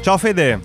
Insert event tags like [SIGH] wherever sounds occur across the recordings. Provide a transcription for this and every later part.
Ciao Fede,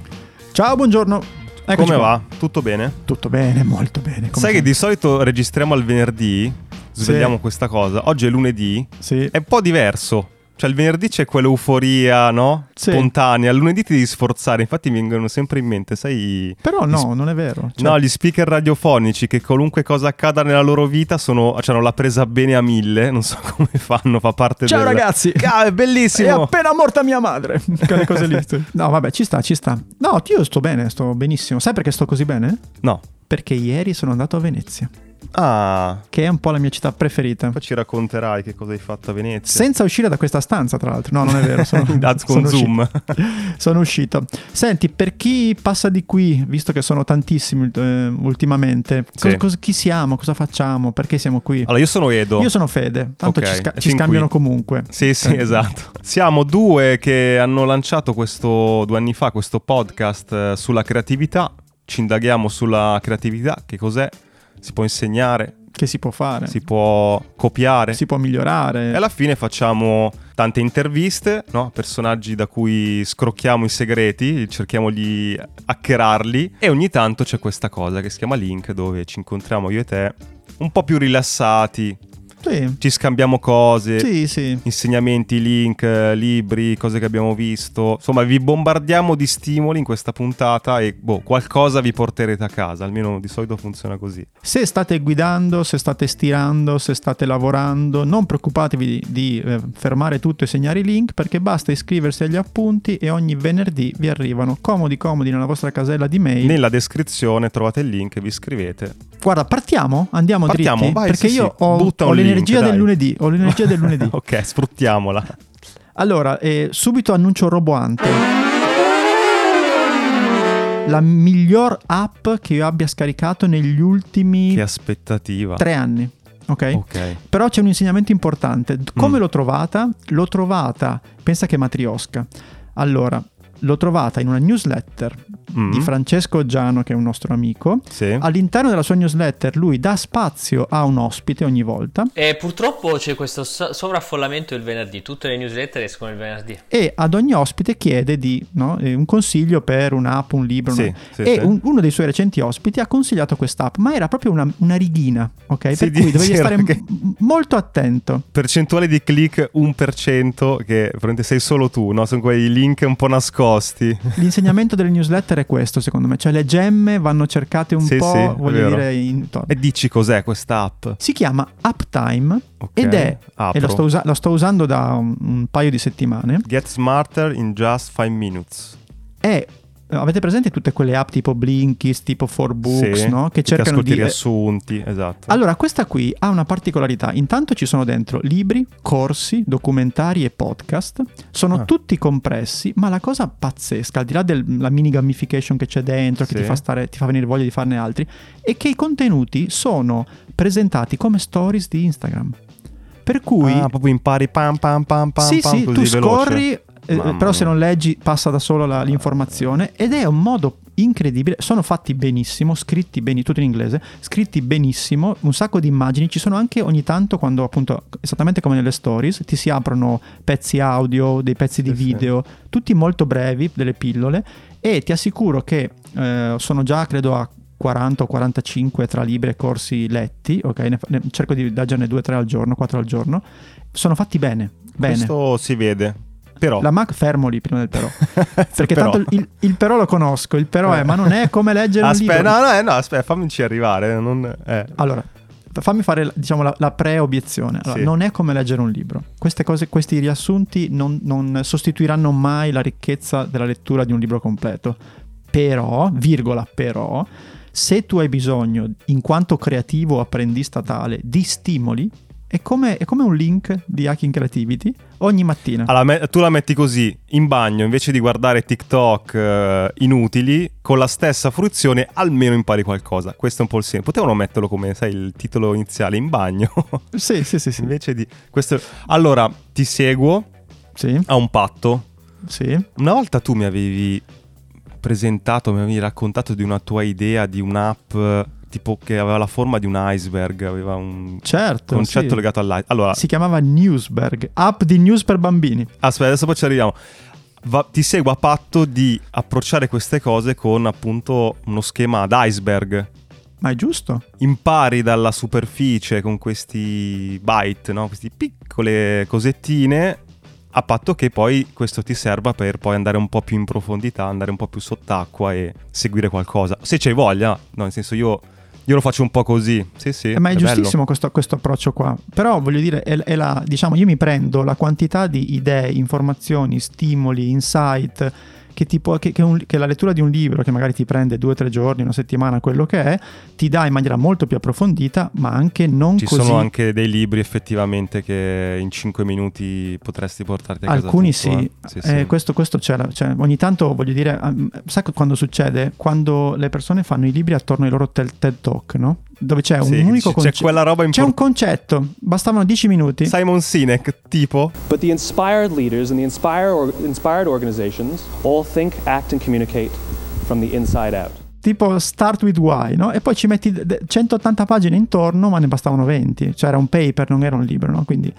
Ciao, buongiorno. Eccoci come qua. va? Tutto bene? Tutto bene, molto bene. come Sai che di solito registriamo al venerdì, svegliamo questa cosa. Oggi è lunedì, Sì. è un po' diverso. Cioè il venerdì c'è quell'euforia, no? Sì. Spontanea. Il lunedì ti devi sforzare. Infatti mi vengono sempre in mente, sai... Però no, sp- non è vero. Cioè, No, gli speaker radiofonici che qualunque cosa accada nella loro vita sono, cioè, hanno la presa bene a mille. Non so [LAUGHS] come fanno, fa parte Ciao del... ragazzi. [LAUGHS] Ah, è È bellissimo! appena morta mia madre. [LAUGHS] Quelle cose lì. No, vabbè, ci sta, ci sta. No, io sto bene, sto benissimo. Sai perché sto così bene? No. Perché ieri sono andato a Venezia, Ah, che è un po' la mia città preferita. poi ci racconterai che cosa hai fatto a Venezia. Senza uscire da questa stanza, tra l'altro. No, non è vero. Sono, [LAUGHS] sono Zoom. uscito. [LAUGHS] Sono uscito. Senti, per chi passa di qui, visto che sono tantissimi eh, ultimamente, cos- Sì. cos- chi siamo? Cosa facciamo? Perché siamo qui? Allora, io sono Edo. Io sono Fede, tanto Ok, ci, sca- ci scambiano qui. comunque. Sì, sì, Eh. esatto. Siamo due che hanno lanciato questo due anni fa questo podcast eh, sulla creatività. Ci indaghiamo sulla creatività, che cos'è, si può insegnare, Che si può fare? si può copiare. Si può migliorare. E alla fine facciamo tante interviste, no? personaggi da cui scrocchiamo i segreti, cerchiamo di hackerarli e ogni tanto c'è questa cosa che si chiama Link dove ci incontriamo io e te un po' più rilassati, Sì, ci scambiamo cose, sì, sì. insegnamenti, link, libri, cose che abbiamo visto. Insomma, vi bombardiamo di stimoli in questa puntata e boh, qualcosa vi porterete a casa, almeno di solito funziona così. Se state guidando, se state stirando, se state lavorando, non preoccupatevi di, di, eh, fermare tutto e segnare i link perché basta iscriversi agli appunti e ogni venerdì vi arrivano comodi comodi nella vostra casella di mail. Nella descrizione trovate il link, vi iscrivete. Guarda, partiamo? Andiamo Partiamo, dritti? vai, perché io ho, ho un link, l'energia del lunedì. Ho l'energia del lunedì. [LAUGHS] ok, sfruttiamola. Allora, eh, subito annuncio roboante. La miglior app che io abbia scaricato negli ultimi Che aspettativa. tre anni. Ok? Ok. Però c'è un insegnamento importante. Come Mm. l'ho trovata? L'ho trovata, pensa che è matriosca. Allora, l'ho trovata in una newsletter Mm. di Francesco Giano, che è un nostro amico. Sì. All'interno della sua newsletter lui dà spazio a un ospite ogni volta E purtroppo c'è questo so- sovraffollamento il venerdì, tutte le newsletter escono il venerdì. e ad ogni ospite chiede di, no, eh, un consiglio per un'app, un libro. Sì, una- sì, e sì. un- uno dei suoi recenti ospiti ha consigliato quest'app, ma era proprio una, una righina, ok? Si per cui dovevi stare che- m- molto attento. Percentuale di click 1% che probabilmente sei solo tu, no? Sono quei link un po' nascosti. L'insegnamento delle newsletter è questo, secondo me. Cioè, le gemme vanno cercate un Sì, po', sì, voglio dire, intorno. E dici cos'è questa app? Si chiama Uptime Ok, ed è, apro. e lo sto, usa- lo sto usando da un, un paio di settimane, Get smarter in just 5 minutes. è... Avete presente tutte quelle app tipo Blinkist, tipo 4Books, Sì, no? Che cercano di... i riassunti, esatto. Allora, questa qui ha una particolarità. Intanto ci sono dentro libri, corsi, documentari e podcast. Sono Ah. tutti compressi, ma la cosa pazzesca, al di là della mini gamification che c'è dentro, che Sì. ti fa, stare, ti fa venire voglia di farne altri, è che i contenuti sono presentati come stories di Instagram. Per cui... Ah, proprio impari pam pam pam pam sì, pam sì, tu veloce. scorri, eh, Mamma però se non leggi passa da solo la- l'informazione ed è un modo incredibile. Sono fatti benissimo, scritti bene, tutto in inglese, scritti benissimo, un sacco di immagini. Ci sono anche ogni tanto quando appunto, esattamente come nelle stories, ti si aprono pezzi audio, dei pezzi di Sì, sì. video, tutti molto brevi, delle pillole e ti assicuro che eh, sono già credo a 40 o 45 tra libri e corsi letti, ok? Ne, ne- cerco di leggerne 2-3 al giorno, 4 al giorno. Sono fatti bene, bene. Questo si vede. Però La Mac fermo lì prima del però. [LAUGHS] Perché Però. tanto il, il però lo conosco, il però è, ma non è come leggere un Aspetta, libro. no, no, eh, no, aspetta, fammici arrivare, non eh. Allora, fammi fare diciamo, la, la pre-obiezione. Allora, Sì. Non è come leggere un libro. Queste cose, questi riassunti non, non sostituiranno mai la ricchezza della lettura di un libro completo. Però, virgola, però, se tu hai bisogno, in quanto creativo apprendista tale, di stimoli, è come, è come un link di Hacking Creativity ogni mattina. Allora, me- tu la metti così in bagno invece di guardare TikTok eh, inutili, con la stessa fruizione almeno impari qualcosa. Questo è un po' il senso. Potevano metterlo come, sai, il titolo iniziale in bagno. [LAUGHS] Sì, sì, sì, sì. invece di questo. Allora, ti seguo Sì, a un patto. sì. Una volta tu mi avevi presentato, mi avevi raccontato di una tua idea di un'app tipo che aveva la forma di un iceberg, aveva un Certo. concetto sì. legato all'iceberg. Allora, Si chiamava Newsberg, app di news per bambini. aspetta, adesso poi ci arriviamo. va- ti segue a patto di approcciare queste cose con appunto uno schema ad iceberg. Ma è giusto? Impari dalla superficie con questi byte, no? queste piccole cosettine, a patto che poi questo ti serva per poi andare un po' più in profondità, andare un po' più sott'acqua e seguire qualcosa. Se c'hai voglia, no, nel senso io, io lo faccio un po' così. Sì, sì. Eh, ma è, bello. giustissimo questo, questo approccio qua. Però voglio dire, è, è la, diciamo, io mi prendo la quantità di idee, informazioni, stimoli, insight che, tipo, che, che, un, che, la lettura di un libro che magari ti prende due o tre giorni, una settimana, quello che è, ti dà in maniera molto più approfondita, ma anche non Ci così... sono anche dei libri effettivamente che in cinque minuti potresti portarti a casa. Alcuni tutto, sì, eh. sì, eh, sì. Questo, questo c'era, cioè, ogni tanto voglio dire, um, sai quando succede? Quando le persone fanno i libri attorno ai loro TED Talk, no? Dove c'è un Sì, unico c'è concetto. quella roba C'è un importante. concetto, bastavano 10 minuti. Simon Sinek, tipo, But the inspired leaders and the inspire or, inspired organizations all think, act, and communicate from the inside out. tipo Start with Why, no? E poi ci metti d- d- 180 pagine intorno, ma ne bastavano 20. Cioè era un paper, non era un libro, no? Quindi...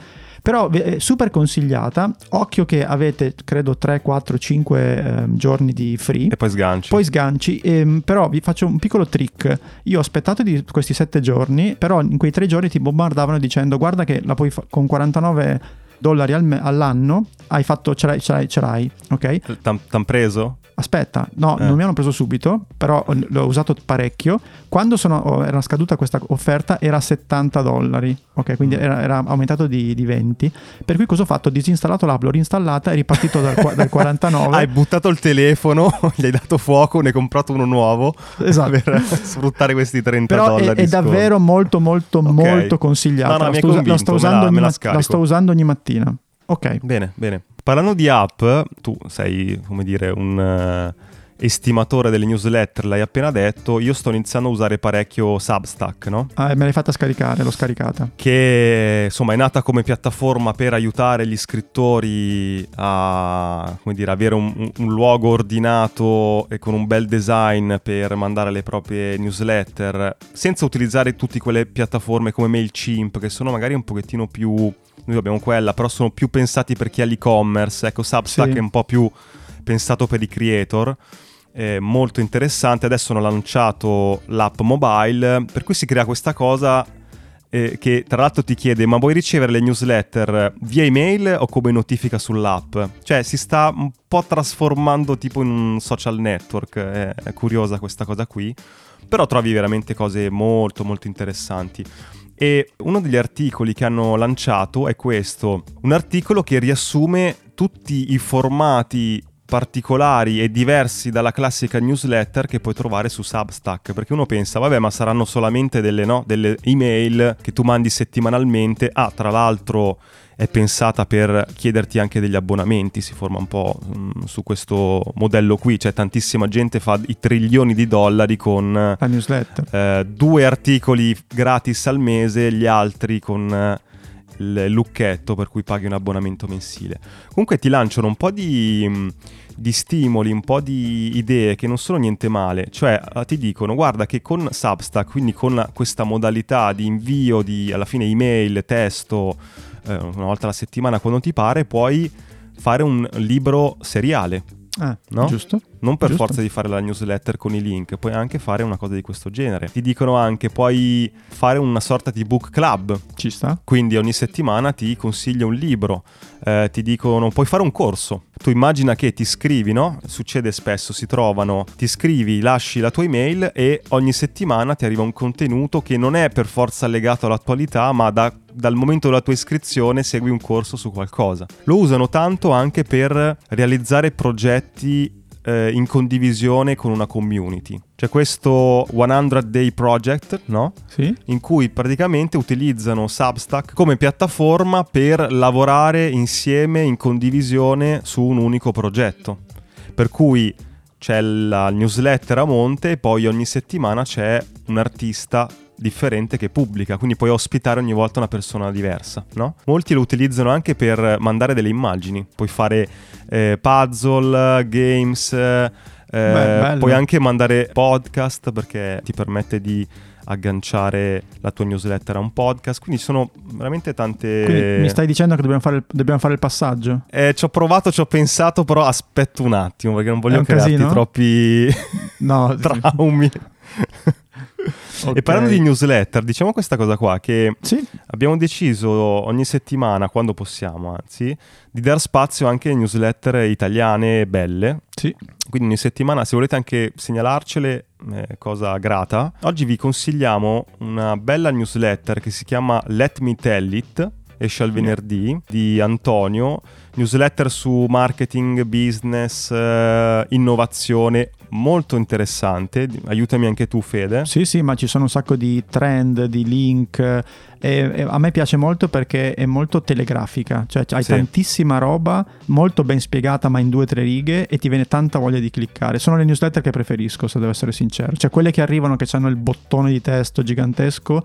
Però è super consigliata. Occhio che avete, credo, 3, 4, 5 ehm, giorni di free. e poi sganci. Poi sganci, ehm, però vi faccio un piccolo trick. Io ho aspettato di questi 7 giorni, però in quei 3 giorni ti bombardavano dicendo guarda che la puoi fa- con 49 dollari all'anno hai fatto, ce l'hai, ce l'hai, ce l'hai, ok? T'han preso? Aspetta, no, Eh. non mi hanno preso subito, però l'ho usato parecchio. Quando sono- oh, era scaduta questa offerta era 70 dollari, ok? Quindi era, era aumentato di, di 20. Per cui cosa ho fatto? Ho disinstallato l'app, l'ho reinstallata e ripartito dal, dal 49. [LAUGHS] Hai buttato il telefono, [LAUGHS] gli hai dato fuoco, ne hai comprato uno nuovo Esatto. per sfruttare questi 30 Però è, dollari. è sconto. davvero molto molto Ok. molto consigliato. No, no, la, sto, la sto la- usando ogni la scarico. la sto usando ogni mattina. Ok. Bene, bene. Parlando di app, tu sei, come dire, un eh, estimatore delle newsletter, l'hai appena detto, io sto iniziando a usare parecchio Substack, no? Ah, me l'hai fatta scaricare, l'ho scaricata. Che insomma è nata come piattaforma per aiutare gli scrittori a come dire, avere un, un- un luogo ordinato e con un bel design per mandare le proprie newsletter senza utilizzare tutte quelle piattaforme come MailChimp che sono magari un pochettino più noi abbiamo quella però sono più pensati per chi ha l'e-commerce ecco Substack Sì. è un po' più pensato per i creator eh, molto interessante adesso hanno lanciato l'app mobile per cui si crea questa cosa eh, che tra l'altro ti chiede ma vuoi ricevere le newsletter via email o come notifica sull'app? Cioè si sta un po' trasformando tipo in un social network, è, è curiosa questa cosa qui, però trovi veramente cose molto molto interessanti. E uno degli articoli che hanno lanciato è questo, un articolo che riassume tutti i formati particolari e diversi dalla classica newsletter che puoi trovare su Substack perché uno pensa vabbè ma saranno solamente delle, no, delle email che tu mandi settimanalmente ah tra l'altro è pensata per chiederti anche degli abbonamenti si forma un po' mm, su questo modello qui c'è tantissima gente fa i trilioni di dollari con La newsletter. eh, due articoli gratis al mese, gli altri con eh, il lucchetto per cui paghi un abbonamento mensile. Comunque ti lanciano un po' di, mh, di stimoli, un po' di idee che non sono niente male, cioè eh, ti dicono guarda che con Substack, quindi con questa modalità di invio di alla fine email, testo, eh, una volta alla settimana quando ti pare, puoi fare un libro seriale. Ah, No? giusto? Non per Giusto. forza di fare la newsletter con i link, puoi anche fare una cosa di questo genere. Ti dicono anche puoi fare una sorta di book club, Ci sta. quindi ogni settimana ti consiglio un libro, eh, ti dicono puoi fare un corso. Tu immagina che ti scrivi, no? Succede spesso, si trovano, ti scrivi, lasci la tua email e ogni settimana ti arriva un contenuto che non è per forza legato all'attualità, ma da- dal momento della tua iscrizione segui un corso su qualcosa. Lo usano tanto anche per realizzare progetti eh, in condivisione con una community. C'è questo 100 Day Project, no? Sì. in cui praticamente utilizzano Substack come piattaforma per lavorare insieme in condivisione su un unico progetto. Per cui c'è la newsletter a monte e poi ogni settimana c'è un artista differente che pubblica, quindi puoi ospitare ogni volta una persona diversa, no? Molti lo utilizzano anche per mandare delle immagini, puoi fare eh, puzzle, games, eh, bello. puoi anche mandare podcast perché ti permette di agganciare la tua newsletter a un podcast. Quindi sono veramente tante... Quindi mi stai dicendo che dobbiamo fare il, dobbiamo fare il passaggio? Eh, ci ho provato, ci ho pensato, però aspetto un attimo perché non voglio crearti casino? troppi No, [LAUGHS] traumi. [LAUGHS] Ok. E parlando di newsletter, diciamo questa cosa qua, che Sì, abbiamo deciso ogni settimana, quando possiamo anzi, di dar spazio anche a newsletter italiane belle. sì. Quindi ogni settimana, se volete anche segnalarcele, eh, cosa grata. Oggi vi consigliamo una bella newsletter che si chiama Let Me Tell It, esce al venerdì, di Antonio. Newsletter su marketing, business, eh, innovazione, molto interessante. Aiutami anche tu, Fede. Sì, sì, ma ci sono un sacco di trend, di link. E, e a me piace molto perché è molto telegrafica, cioè hai Sì. tantissima roba, molto ben spiegata, ma in due o tre righe, e ti viene tanta voglia di cliccare. Sono le newsletter che preferisco, se devo essere sincero. Cioè quelle che arrivano che hanno il bottone di testo gigantesco,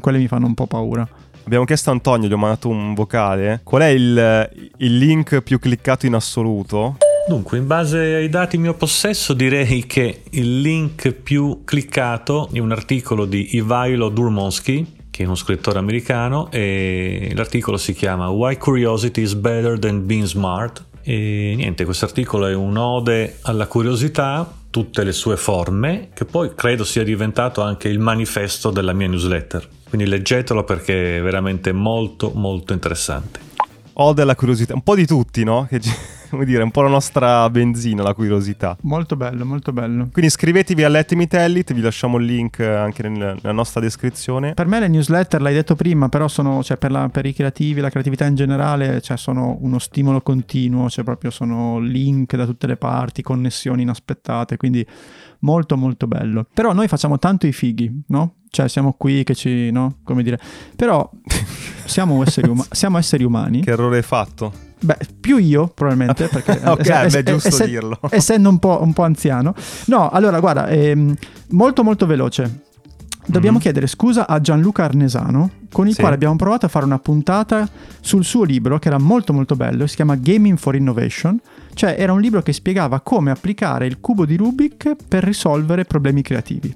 quelle mi fanno un po' paura. Abbiamo chiesto a Antonio, gli ho mandato un vocale. Qual è il, il link più cliccato in assoluto? Dunque, in base ai dati in mio possesso, direi che il link più cliccato è un articolo di Ivailo Durmonsky, che è uno scrittore americano, e l'articolo si chiama Why Curiosity is Better Than Being Smart. E niente, questo articolo è un'ode alla curiosità, tutte le sue forme, che poi credo sia diventato anche il manifesto della mia newsletter. Quindi leggetelo perché è veramente molto molto interessante. Ho della curiosità, un po' di tutti, no? Che, come dire, un po' la nostra benzina, la curiosità. Molto bello, molto bello. Quindi iscrivetevi a Let Me Tell It, vi lasciamo il link anche nel- nella nostra descrizione. Per me le newsletter, l'hai detto prima, però sono, cioè, per, la- per i creativi, la creatività in generale, cioè, sono uno stimolo continuo, cioè proprio sono link da tutte le parti, connessioni inaspettate, quindi molto molto bello. Però noi facciamo tanto i fighi, no? Cioè siamo qui che ci, no? Come dire, però [LAUGHS] siamo esseri, uma- siamo esseri umani. Che errore hai fatto? Beh, più io probabilmente, [LAUGHS] perché Ok, ess- beh, è giusto ess- dirlo. [LAUGHS] essendo un po', un po' anziano. No, allora guarda, ehm, molto molto veloce. Dobbiamo Mhm. chiedere scusa a Gianluca Arnesano, con il Sì. quale abbiamo provato a fare una puntata sul suo libro, che era molto molto bello, si chiama Gaming for Innovation, cioè era un libro che spiegava come applicare il cubo di Rubik per risolvere problemi creativi.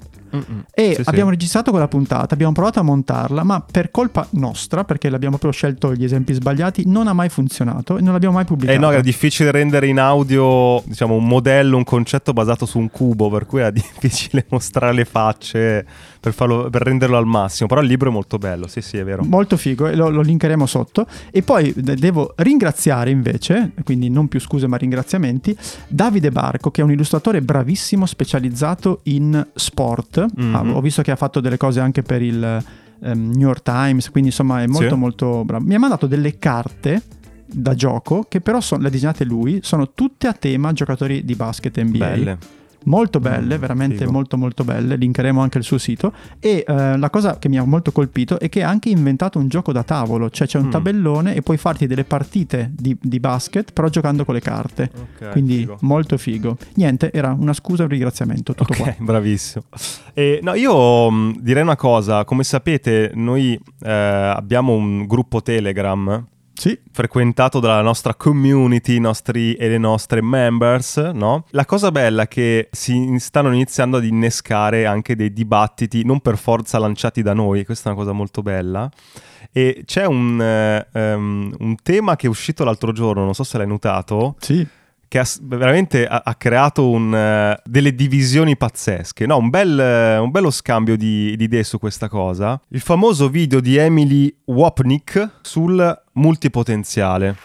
E Sì, sì. abbiamo registrato quella puntata, abbiamo provato a montarla, ma per colpa nostra, perché l'abbiamo proprio scelto gli esempi sbagliati, non ha mai funzionato e non l'abbiamo mai pubblicata. Eh no, era difficile rendere in audio, diciamo, un modello, un concetto basato su un cubo, per cui era [LAUGHS] difficile mostrare le facce per, farlo, per renderlo al massimo. Però il libro è molto bello, sì, sì, è vero. Molto figo, e lo, lo linkeremo sotto. E poi de- devo ringraziare invece, quindi non più scuse ma ringraziamenti, Davide Barco, che è un illustratore bravissimo specializzato in sport. Mhm. Ah, ho visto che ha fatto delle cose anche per il ehm, New York Times, quindi insomma è molto Sì. molto bravo. Mi ha mandato delle carte da gioco che però sono, le disegnate lui, sono tutte a tema giocatori di basket NBA. Belle. Molto belle, Mm, veramente figo. molto molto belle, linkeremo anche il suo sito e eh, la cosa che mi ha molto colpito è che ha anche inventato un gioco da tavolo, cioè c'è un Mm. tabellone e puoi farti delle partite di, di basket però giocando con le carte, Ok, quindi figo. molto figo. Niente, era una scusa un ringraziamento, tutto qua. Ok, [LAUGHS] bravissimo. E, no, io mh, direi una cosa, come sapete noi eh, abbiamo un gruppo Telegram Sì, frequentato dalla nostra community, i nostri e le nostre members, no? La cosa bella è che si stanno iniziando ad innescare anche dei dibattiti, non per forza lanciati da noi, questa è una cosa molto bella. E c'è un, ehm, un tema che è uscito l'altro giorno, non so se l'hai notato, sì, che ha veramente ha, ha creato un, eh, delle divisioni pazzesche, no? un, bel, eh, un bello scambio di, di idee su questa cosa. Il famoso video di Emily Wapnick sul multipotenziale.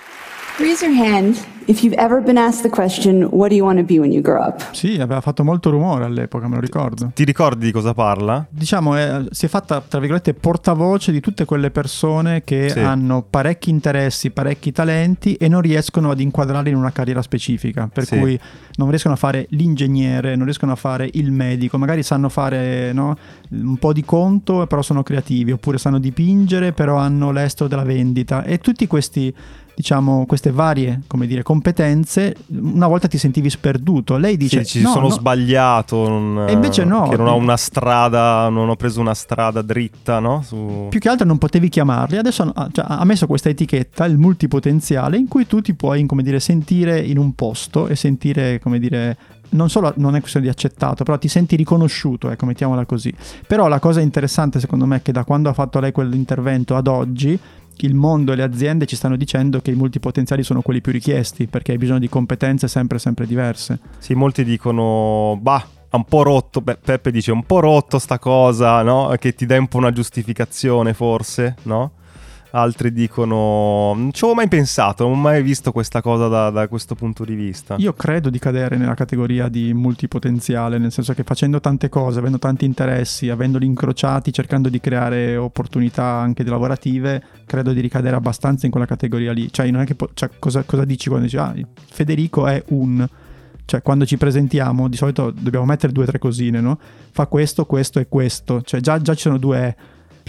Raise your hand if you've ever been asked the question, What do you want to be when you grow up? sì, aveva fatto molto rumore all'epoca, me lo ricordo. Ti ricordi di cosa parla? Diciamo, eh, si è fatta, tra virgolette, portavoce di tutte quelle persone che Sì. hanno parecchi interessi, parecchi talenti e non riescono ad inquadrarli in una carriera specifica. Per Sì. cui non riescono a fare l'ingegnere, non riescono a fare il medico, magari sanno fare no, un po' di conto, però sono creativi, oppure sanno dipingere, però hanno l'estero della vendita. E tutti questi diciamo queste varie come dire competenze una volta ti sentivi sperduto lei dice Sì, ci no, sono no, sbagliato. non- E invece no. Che non ho una strada, non ho preso una strada dritta, no? Su... più che altro non potevi chiamarli, adesso ha, cioè, ha messo questa etichetta, il multipotenziale, in cui tu ti puoi, come dire, sentire in un posto e sentire, come dire, non solo non è questione di accettato, però ti senti riconosciuto, ecco, mettiamola così. Però la cosa interessante secondo me è che da quando ha fatto lei quell'intervento ad oggi il mondo e le aziende ci stanno dicendo che i multipotenziali sono quelli più richiesti perché hai bisogno di competenze sempre sempre diverse. Sì, molti dicono, bah, ha un po' rotto, beh, Peppe dice un po' rotto sta cosa, no? Che ti dà un po' una giustificazione forse, no? Altri dicono, non ci avevo mai pensato, non ho mai visto questa cosa da, da questo punto di vista. Io credo di cadere nella categoria di multipotenziale, nel senso che facendo tante cose, avendo tanti interessi, avendoli incrociati, cercando di creare opportunità anche lavorative, credo di ricadere abbastanza in quella categoria lì. Cioè, non è che po- cioè, cosa, cosa dici quando dici, ah, Federico è un cioè quando ci presentiamo di solito dobbiamo mettere due o tre cosine, no? Fa questo, questo e questo, cioè già, già ci sono due...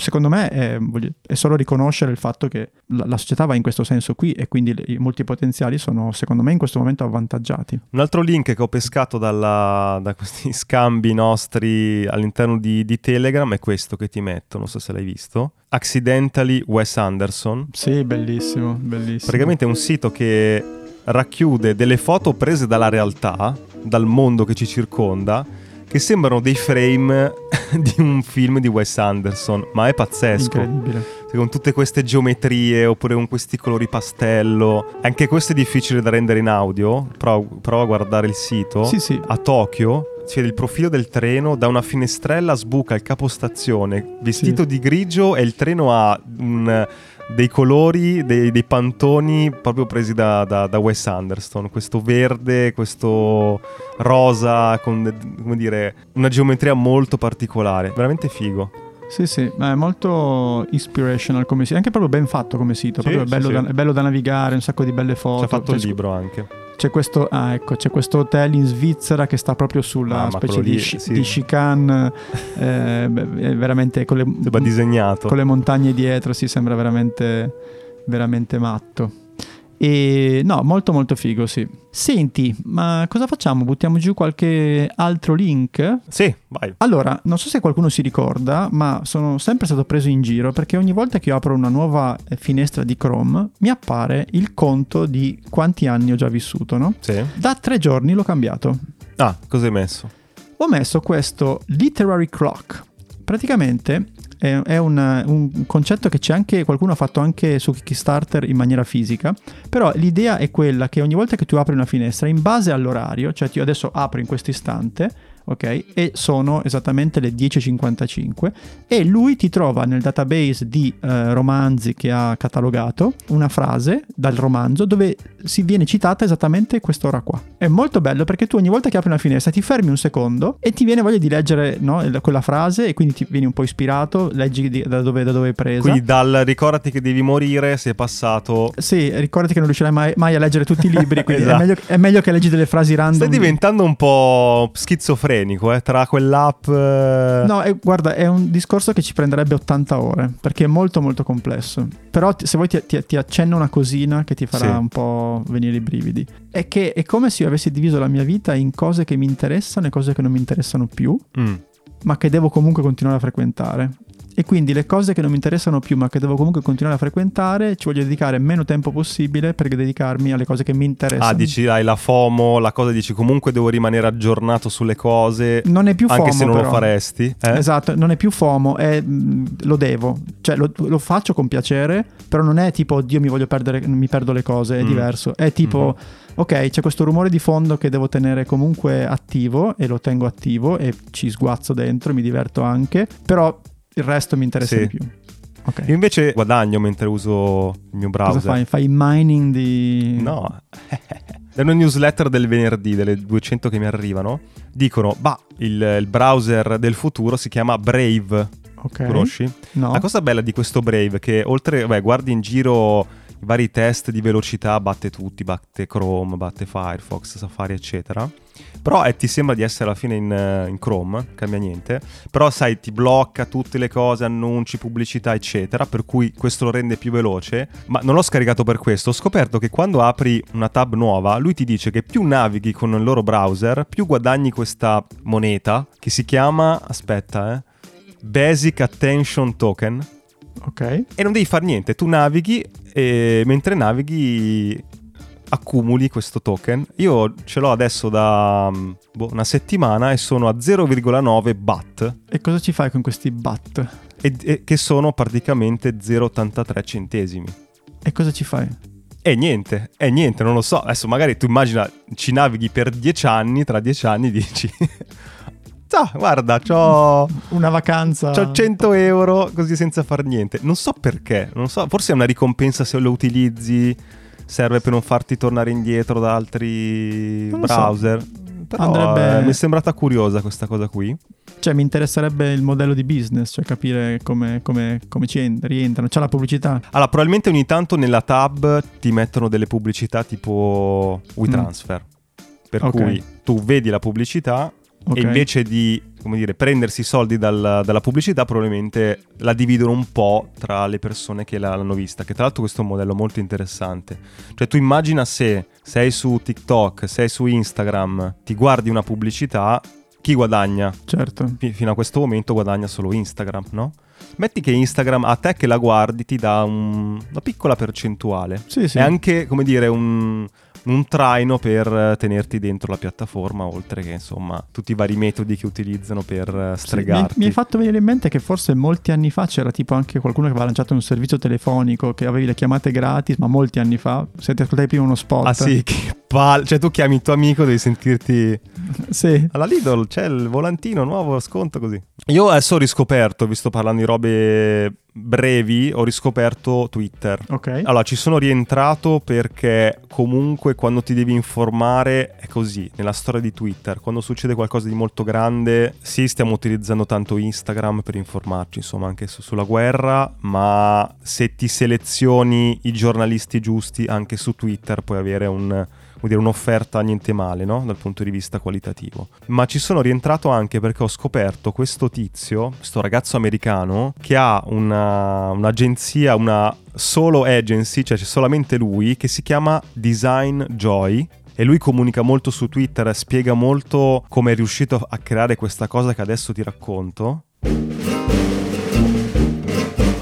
Secondo me è, è, solo riconoscere il fatto che la, la, società va in questo senso qui e quindi i multipotenziali sono secondo me in questo momento avvantaggiati. Un altro link che ho pescato dalla, da questi [LAUGHS] scambi nostri all'interno di, di Telegram è questo che ti metto, non so se l'hai visto. Accidentally Wes Anderson. Sì, bellissimo, bellissimo. Praticamente è un sito che racchiude delle foto prese dalla realtà, dal mondo che ci circonda, che sembrano dei frame [LAUGHS] di un film di Wes Anderson, ma è pazzesco. Incredibile. Con tutte queste geometrie oppure con questi colori pastello. Anche questo è difficile da rendere in audio. Prova, prova a guardare il sito. Sì, sì. A Tokyo si vede il profilo del treno, da una finestrella sbuca il capostazione vestito sì. di grigio e il treno ha un dei colori, dei, dei pantoni proprio presi da, da, da, Wes Anderson. Questo verde, questo rosa, con come dire, una geometria molto particolare. Veramente figo. Sì, sì, è molto inspirational come sito, anche proprio ben fatto come sito, sì, è, bello sì, da, è bello da navigare, un sacco di belle foto. Ci ha fatto il libro anche. C'è questo, ah, ecco, c'è questo hotel in Svizzera che sta proprio sulla ah, specie di, lì, sì. di chicane, eh, veramente con le, con le montagne dietro, si sembra veramente, veramente matto. E no, molto molto figo, sì. Senti, ma cosa facciamo? Buttiamo giù qualche altro link? Sì, vai. Allora, non so se qualcuno si ricorda, ma sono sempre stato preso in giro perché ogni volta che io apro una nuova eh, finestra di Chrome mi appare il conto di quanti anni ho già vissuto, no? Sì. Da tre giorni l'ho cambiato. Ah, cosa hai messo? Ho messo questo literary clock. Praticamente è, un, un, concetto che c'è anche, qualcuno ha fatto anche su Kickstarter in maniera fisica, però l'idea è quella che ogni volta che tu apri una finestra, in base all'orario, cioè io adesso apro in questo istante, ok? E sono esattamente le 10.55 e lui ti trova nel database di eh, romanzi che ha catalogato una frase dal romanzo dove si viene citata esattamente quest'ora qua. È molto bello perché tu ogni volta che apri una finestra ti fermi un secondo e ti viene voglia di leggere no, quella frase e quindi ti vieni un po' ispirato, leggi di, da, dove, da dove è presa. Quindi dal ricordati che devi morire sei passato... Sì, ricordati che non riuscirai mai, mai a leggere tutti i libri, quindi [LAUGHS] esatto. è, meglio, è, meglio, che leggi delle frasi random. Stai diventando un po' schizofrenico schizofrenico, eh, tra quell'app... Eh... No, è, guarda, è un discorso che ci prenderebbe 80 ore, perché è molto molto complesso. Però ti, se vuoi ti, ti, ti, accenno una cosina che ti farà sì. un po' venire i brividi. È che è come se io avessi diviso la mia vita in cose che mi interessano e cose che non mi interessano più. Mm ma che devo comunque continuare a frequentare. E quindi le cose che non mi interessano più, ma che devo comunque continuare a frequentare, ci voglio dedicare meno tempo possibile per dedicarmi alle cose che mi interessano. Ah, dici, hai la FOMO, la cosa dici comunque devo rimanere aggiornato sulle cose. Non è più FOMO. Anche se non però. lo faresti. Eh? Esatto, non è più FOMO, è, mm, lo devo. Cioè, lo, lo, faccio con piacere, però non è tipo, Dio mi voglio perdere, mi perdo le cose, è mm. diverso. È tipo... Mm-hmm ok, c'è questo rumore di fondo che devo tenere comunque attivo e lo tengo attivo e ci sguazzo dentro, mi diverto anche, però il resto mi interessa sì. di più. Okay. Io invece guadagno mentre uso il mio browser. Cosa fai? Fai mining di... No. [LAUGHS] Da una newsletter del venerdì, delle 200 che mi arrivano, dicono, bah, il, il browser del futuro si chiama Brave. Ok. Conosci? No. La cosa bella di questo Brave è che oltre, beh, guardi in giro i vari test di velocità, batte tutti, batte Chrome, batte Firefox, Safari, eccetera. Però eh, ti sembra di essere alla fine in, uh, in, Chrome, cambia niente. Però sai, ti blocca tutte le cose, annunci, pubblicità, eccetera. Per cui questo lo rende più veloce. Ma non l'ho scaricato per questo. Ho scoperto che quando apri una tab nuova, lui ti dice che più navighi con il loro browser, più guadagni questa moneta che si chiama. Aspetta, eh. Basic Attention Token Ok. E non devi fare niente, tu navighi e mentre navighi accumuli questo token. Io ce l'ho adesso da mm, boh, una settimana e sono a 0,9 BAT. E cosa ci fai con questi BAT? E, e che sono praticamente 0,83 centesimi. E cosa ci fai? E niente, e niente, non lo so. Adesso magari tu immagina, ci navighi per 10 anni, tra 10 anni [LAUGHS] dici... Ah, guarda, c'ho... Una vacanza. C'ho 100 euro così senza far niente. Non so perché, non so, forse è una ricompensa se lo utilizzi, serve per non farti tornare indietro da altri lo so. browser. Però Andrebbe- eh, mi è sembrata curiosa questa cosa qui. Cioè, mi interesserebbe il modello di business, cioè capire come, come- come ci en- rientrano. C'è la pubblicità. Allora, probabilmente ogni tanto nella tab ti mettono delle pubblicità tipo WeTransfer. Per Mm. Ok. cui tu vedi la pubblicità Ok. e invece di come dire, prendersi i soldi dal- dalla pubblicità, probabilmente la dividono un po' tra le persone che l'hanno vista. Che tra l'altro questo è un modello molto interessante. Cioè, tu immagina se sei su TikTok, sei su Instagram, ti guardi una pubblicità, chi guadagna? Certo. Fi- fino a questo momento guadagna solo Instagram, no? Metti che Instagram a te che la guardi ti dà un- una piccola percentuale. Sì, sì. È anche, come dire, un, un traino per tenerti dentro la piattaforma, oltre che, insomma, tutti i vari metodi che utilizzano per eh, Sì, mi, hai- stregarti. mi hai fatto venire in mente che forse molti anni fa c'era tipo anche qualcuno che aveva lanciato un servizio telefonico che avevi le chiamate gratis, ma molti anni fa. Se ti ascoltavi prima uno spot. Ah sì, che palle. Cioè tu chiami il tuo amico, devi sentirti... Sì. Alla Lidl c'è il volantino nuovo, sconto così. Io adesso ho riscoperto, visto parlando di robe brevi, ho riscoperto Twitter. Ok. Allora, ci sono rientrato perché comunque quando ti devi informare è così, nella storia di Twitter, quando succede qualcosa di molto grande, sì, stiamo utilizzando tanto Instagram per informarci, insomma, anche su- sulla guerra, ma se ti selezioni i giornalisti giusti anche su Twitter puoi avere un dire, un'offerta niente male, no? Dal punto di vista qualitativo. Ma ci sono rientrato anche perché ho scoperto questo tizio, questo ragazzo americano, che ha una- un'agenzia, una solo agency, cioè c'è solamente lui, che si chiama Design Joy. E lui comunica molto su Twitter, spiega molto come è riuscito a creare questa cosa che adesso ti racconto.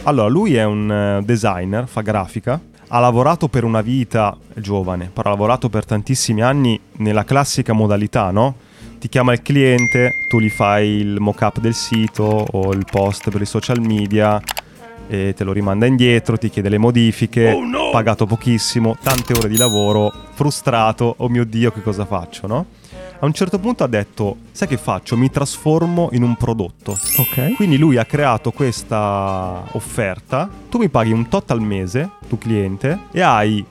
Allora, lui è un eh, designer, fa grafica, ha lavorato per una vita giovane, però ha lavorato per tantissimi anni nella classica modalità, no? Ti chiama il cliente, tu gli fai il mock-up del sito o il post per i social media e te lo rimanda indietro, ti chiede le modifiche, pagato pochissimo, tante ore di lavoro, frustrato, oh mio Dio che cosa faccio, no? A un certo punto ha detto, sai che faccio? Mi trasformo in un prodotto. Ok. Quindi lui ha creato questa offerta, tu mi paghi un tot al mese, tu cliente, e hai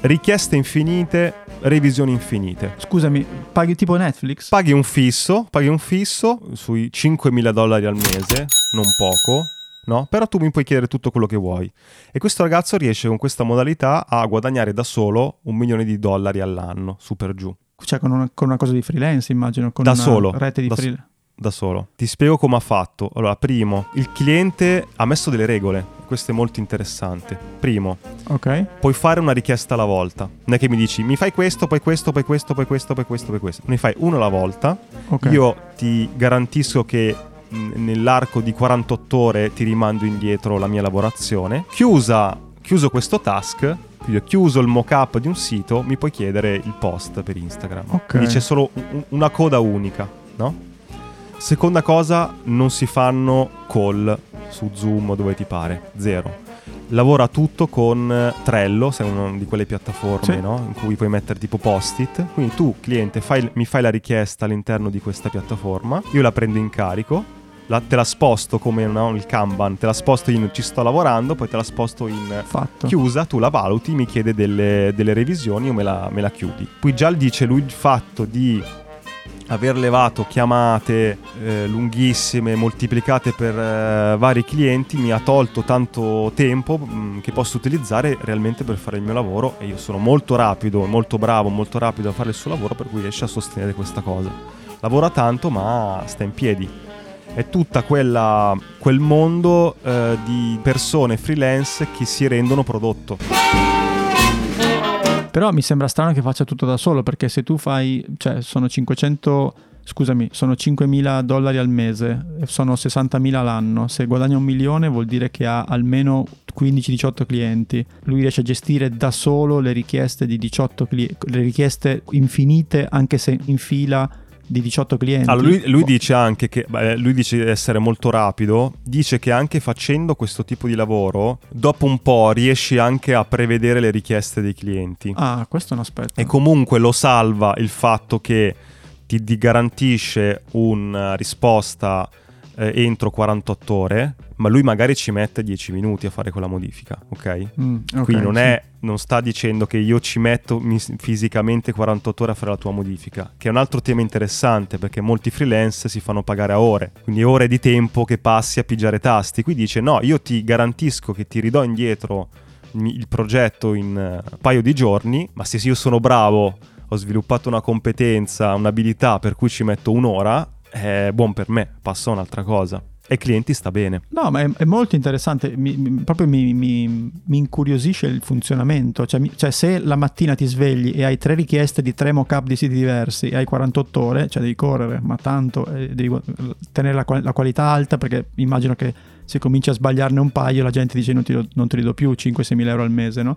richieste infinite, revisioni infinite. Scusami, paghi tipo Netflix? Paghi un fisso, paghi un fisso sui 5.000 dollari al mese, non poco, no? Però tu mi puoi chiedere tutto quello che vuoi. E questo ragazzo riesce con questa modalità a guadagnare da solo un milione di dollari all'anno, su per giù. Cioè con una, con una cosa di freelance, immagino. Con Da una solo, rete di freelance. da solo. Ti spiego come ha fatto. Allora, primo, il cliente ha messo delle regole. Questo è molto interessante. Primo, Ok. puoi fare una richiesta alla volta. Non è che mi dici mi fai questo, poi questo, poi questo, poi questo, poi questo, poi questo. Ne fai uno alla volta. Ok. Io ti garantisco che nell'arco di 48 ore ti rimando indietro la mia lavorazione. Chiusa, chiuso questo task, ho chiuso il mock-up di un sito, mi puoi chiedere il post per Instagram. Ok. Quindi c'è solo un- una coda unica, no? Seconda cosa, non si fanno call su Zoom o dove ti pare, zero. Lavora tutto con Trello, se è una di quelle piattaforme Sì. no? in cui puoi mettere tipo post-it. Quindi tu, cliente, fai- mi fai la richiesta all'interno di questa piattaforma, io la prendo in carico, la- te la sposto come no, il Kanban, te la sposto in ci sto lavorando, poi te la sposto in Fatto. chiusa, tu la valuti, mi chiede delle, delle revisioni o me la, me la chiudi. Poi già dice lui il fatto di aver levato chiamate eh, lunghissime moltiplicate per eh, vari clienti mi ha tolto tanto tempo mh, che posso utilizzare realmente per fare il mio lavoro e io sono molto rapido, molto bravo, molto rapido a fare il suo lavoro per cui riesce a sostenere questa cosa. Lavora tanto ma sta in piedi. È quella, quel mondo eh, di persone freelance che si rendono prodotto. Però mi sembra strano che faccia tutto da solo perché se tu fai, cioè sono 500 scusami, sono 5.000 dollari al mese, sono 60.000 l'anno. Se guadagna un milione vuol dire che ha almeno 15-18 clienti. Lui riesce a gestire da solo le richieste di 18 clienti, le richieste infinite, anche se in fila di 18 clienti. Allora, lui, lui dice anche che beh, lui dice di essere molto rapido, dice che anche facendo questo tipo di lavoro, dopo un po' riesci anche a prevedere le richieste dei clienti. Ah, questo è un aspetto. E comunque lo salva il fatto che ti, ti garantisce una risposta eh, entro 48 ore, ma lui magari ci mette 10 minuti a fare quella modifica, ok? Mm, ok, Quindi non, sì. è, non sta dicendo che io ci metto fisicamente 48 ore a fare la tua modifica, che è un altro tema interessante perché molti freelance si fanno pagare a ore, quindi ore di tempo che passi a pigiare tasti. Qui dice no, io ti garantisco che ti ridò indietro il progetto in eh, un paio di giorni, ma se io sono bravo, ho sviluppato una competenza, un'abilità per cui ci metto un'ora, è buon per me, passo a un'altra cosa. E clienti sta bene. No, ma è, è molto interessante, mi- mi- proprio mi, mi- incuriosisce il funzionamento, cioè, cioè se la mattina ti svegli e hai tre richieste di tre mock-up di siti diversi e hai 48 ore, cioè devi correre, ma tanto, eh, devi tenere la, la qualità alta perché immagino che se cominci a sbagliarne un paio la gente dice non ti, non te li do più 5-6 mila euro al mese, no?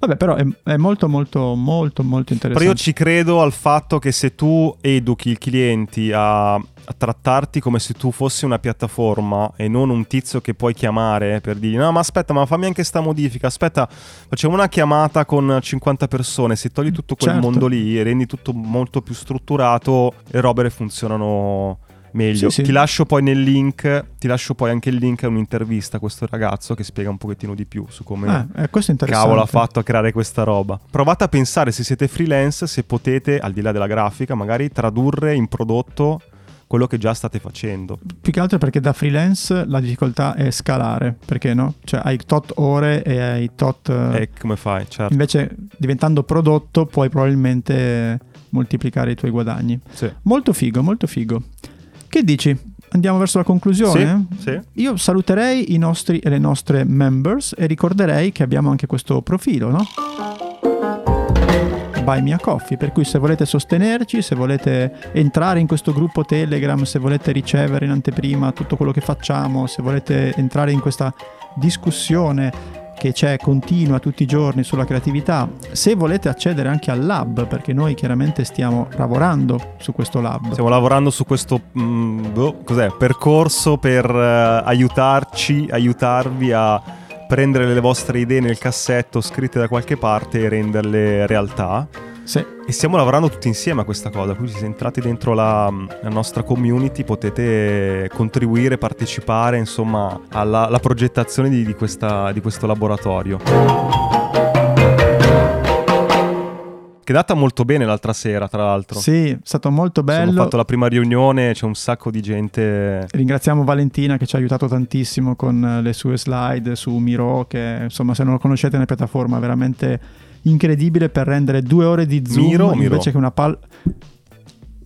Vabbè, però è, è molto molto molto molto interessante. Però io ci credo al fatto che se tu educhi i clienti a, a trattarti come se tu fossi una piattaforma e non un tizio che puoi chiamare per dire no ma aspetta ma fammi anche sta modifica, aspetta facciamo una chiamata con 50 persone, se togli tutto quel Certo. mondo lì e rendi tutto molto più strutturato le robe funzionano meglio. Sì, sì. Ti lascio poi nel link, ti lascio poi anche il link a un'intervista a questo ragazzo che spiega un pochettino di più su come Eh, eh, cavolo ha fatto a creare questa roba. Provate a pensare se siete freelance, se potete, al di là della grafica, magari tradurre in prodotto quello che già state facendo. Più che altro perché da freelance la difficoltà è scalare, perché no? Cioè hai tot ore e hai tot... eh, E come fai? Certo. Invece diventando prodotto puoi probabilmente moltiplicare i tuoi guadagni. Sì. Molto figo, molto figo. Che dici? Andiamo verso la conclusione? Sì, sì. Io saluterei i nostri e le nostre members e ricorderei che abbiamo anche questo profilo, no? Buy Me a Coffee, per cui se volete sostenerci, se volete entrare in questo gruppo Telegram, se volete ricevere in anteprima tutto quello che facciamo, se volete entrare in questa discussione che c'è continua tutti i giorni sulla creatività, se volete accedere anche al lab, perché noi chiaramente stiamo lavorando su questo lab. Stiamo lavorando su questo mm, boh, percorso per eh, aiutarci, aiutarvi a prendere le vostre idee nel cassetto scritte da qualche parte e renderle realtà. Sì. E stiamo lavorando tutti insieme a questa cosa, quindi se entrate dentro la, la nostra community potete contribuire, partecipare insomma alla, alla progettazione di, di questa- di questo laboratorio. Che è andata molto bene l'altra sera, tra l'altro. Sì, è stato molto Abbiamo bello. fatto la prima riunione, c'è un sacco di gente. Ringraziamo Valentina che ci ha aiutato tantissimo con le sue slide su Miro, che insomma se non lo conoscete è una piattaforma veramente incredibile per rendere due ore di zoom Miro o Miro? invece che una palla...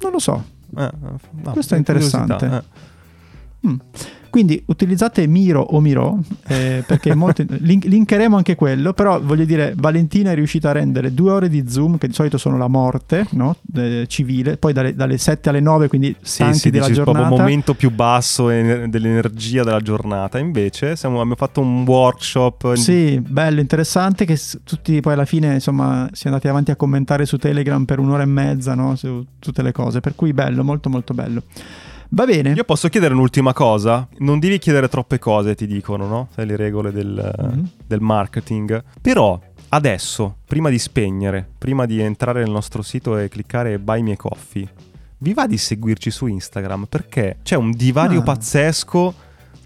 Non lo so. Eh, no, Questo è interessante. eh. Mm. Quindi utilizzate Miro o Miro eh, perché [LAUGHS] è molto... link- linkeremo anche quello, però voglio dire Valentina è riuscita a rendere due ore di zoom che di solito sono la morte no? Eh, civile, poi dalle, dalle 7 alle 9 quindi Sì, stanchi sì, della dici proprio giornata. il momento più basso e- dell'energia della giornata. Invece siamo- abbiamo fatto un workshop. Sì, bello, interessante che tutti poi alla fine insomma si è andati avanti a commentare su Telegram per un'ora e mezza no? su tutte le cose, per cui bello, molto molto bello. Va bene, Io posso chiedere un'ultima cosa? Non devi chiedere troppe cose, ti dicono, no? Sai le regole del, Mhm. del marketing. Però adesso, prima di spegnere, prima di entrare nel nostro sito e cliccare Buy Me Coffee, vi va di seguirci su Instagram perché c'è un divario Ah. pazzesco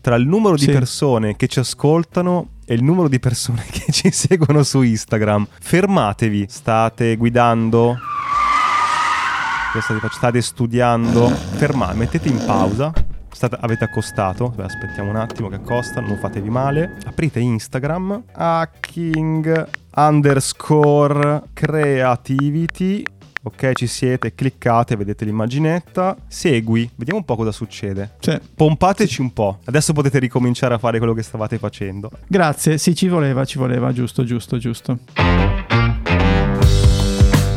tra il numero di Sì. persone che ci ascoltano e il numero di persone [LAUGHS] che ci seguono su Instagram. Fermatevi, state guidando, che state, state studiando, fermate, mettete in pausa. State- avete accostato, Beh, aspettiamo un attimo che accostano, non fatevi male. Aprite Instagram, hacking underscore creativity. Ok, ci siete, cliccate, vedete l'immaginetta. Segui, vediamo un po' cosa succede. Cioè, Pompateci un po'. Adesso potete ricominciare a fare quello che stavate facendo. grazie, sì ci voleva, ci voleva, giusto, giusto, giusto.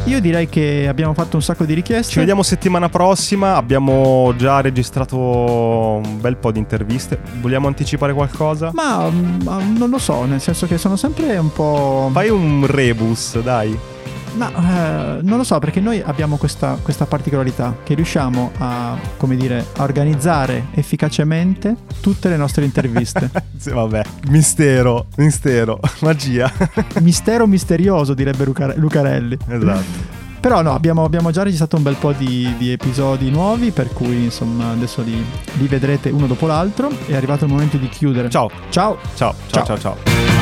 Io direi che abbiamo fatto un sacco di richieste. Ci vediamo settimana prossima. Abbiamo già registrato un bel po' di interviste. Vogliamo anticipare qualcosa? Ma, ma non lo so, nel senso che sono sempre un po'. Fai un rebus, dai. Ma eh, non lo so perché noi abbiamo questa, questa particolarità che riusciamo a, come dire, a organizzare efficacemente tutte le nostre interviste. [LAUGHS] Sì, vabbè, mistero, mistero, [LAUGHS] magia. Mistero misterioso direbbe Luca- Lucarelli. esatto. Però no, abbiamo, abbiamo già registrato un bel po' di, di episodi nuovi, per cui insomma adesso li, li vedrete uno dopo l'altro. È arrivato il momento di chiudere. Ciao, Ciao! ciao, ciao, Ciao. ciao, ciao.